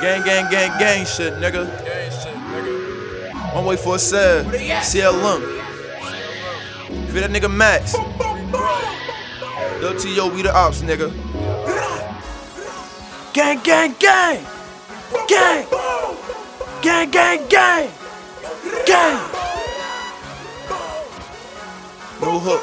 Gang, gang, gang, gang shit, nigga. Nigga One way for a sub. CLM. Feel that nigga Max. LTO, we the ops, nigga. Gang, gang, gang. Gang. Gang, gang, gang. Gang. No hook.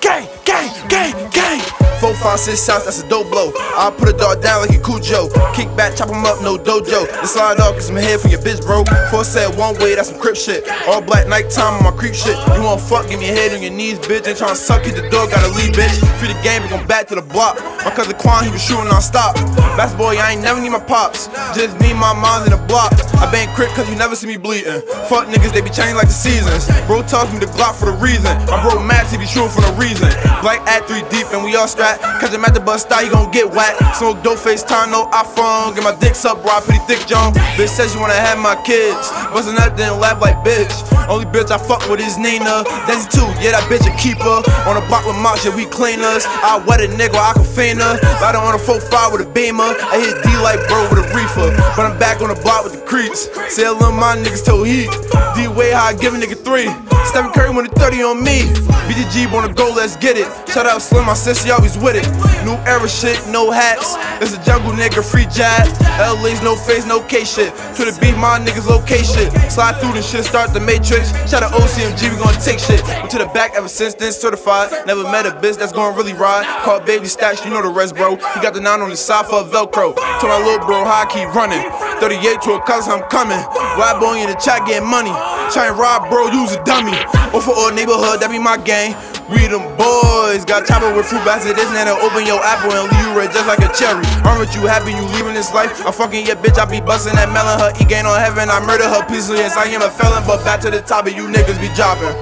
Gang, gang, gang, gang. Four, five, six shots, that's a dope blow. I put a dog down like a Cujo. Kick back, chop him up, no dojo. Then slide off, cause I'm here for your bitch, bro. Four said one way, that's some crip shit. All black nighttime on my creep shit. You want fuck, give me a head on your knees, bitch. Ain't tryna suck, hit the door, gotta leave, bitch. Free the game, we gon' back to the block. My cousin Quan, he was shooting non stop. Best boy, I ain't never need my pops. Just me, my mom, in the block. I been crit, cause you never see me bleeding. Fuck niggas, they be changing like the seasons. Bro tells me the Glock for the reason. My bro Max, he be shooting for no reason. Black at three deep, and we all strapped. Cause I'm at the bus stop, you gon' get whacked. Smoke dope face no iPhone. Get my dicks up, bro, I pretty thick, John. Bitch says you wanna have my kids. Bustin' that, then laugh like bitch. Only bitch I fuck with is Nina. Desi too, yeah, that bitch a keeper. On the block with March, yeah, we cleaners. I wet a nigga, I can feign her. Rider on a 4-5 with a beamer. I hit D like bro with a reefer. But I'm back on the block with the creeps. Say my niggas toe heat. D way high, give a nigga three. Stephen Curry with a 30 on me. BDG wanna go, let's get it. Shout out Slim, my sister always with it. New era shit, no hats. It's a jungle nigga, free jab. LA's no face, no K shit. To the beat, my niggas location. Slide through the shit, start the matrix. Shout out OCMG, we gonna take shit. Went to the back ever since then, certified. Never met a bitch that's gonna really ride. Call baby stacks, you know the rest, bro. He got the nine on the side for Velcro. Told my little bro how I keep running. 38 to a cousin, I'm coming. Ride boy in the chat getting money. Try and rob, bro, use a dummy. Or for all neighborhood, that be my gang. We them boys, got chopper with fruit basket. This nana open your apple and leave you red just like a cherry. Aren't you happy you leaving this life? I'm fucking your bitch, I be busting that melon. Her E gain on heaven, I murder her peacefully. Yes, I am a felon, but back to the top, and you niggas be jobbing.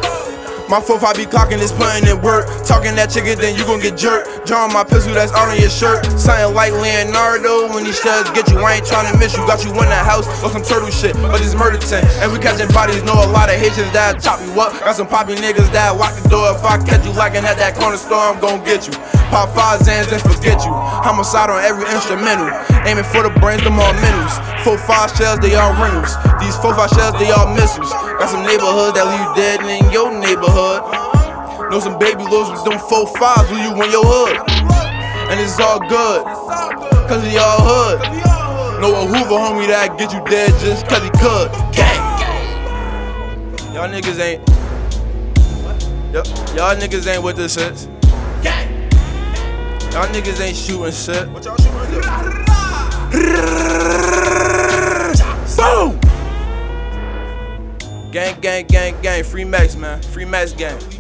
My 4 5 be clocking this, putting in work. Talking that chicken, then you gon' get jerked. Drawing my pistol that's out on your shirt. Something like Leonardo when these studs get you. I ain't trying to miss you. Got you in the house or some turtle shit. Or this murder tent. And we catching bodies, know a lot of Haitians that chop you up. Got some poppy niggas that lock the door. If I catch you lacking at that corner store, I'm gon' get you. Pop five Zans and forget you. Homicide on every instrumental. Aiming for the brains, them all mentals. Four five shells, they all rentals. These four five shells, they all missiles. Got some neighborhoods that leave you dead in your neighborhood. Know some baby lows with them four fives when you in your hood. And it's all good, cause we all hood. Know a Hoover homie that get you dead just cause he could. Gang! Y'all niggas ain't. Yup, y'all niggas ain't with this shit. Y'all niggas ain't shooting shit. What y'all shooting? Boom! Gang, gang, gang, gang. Free Max, man. Free Max gang. Gang.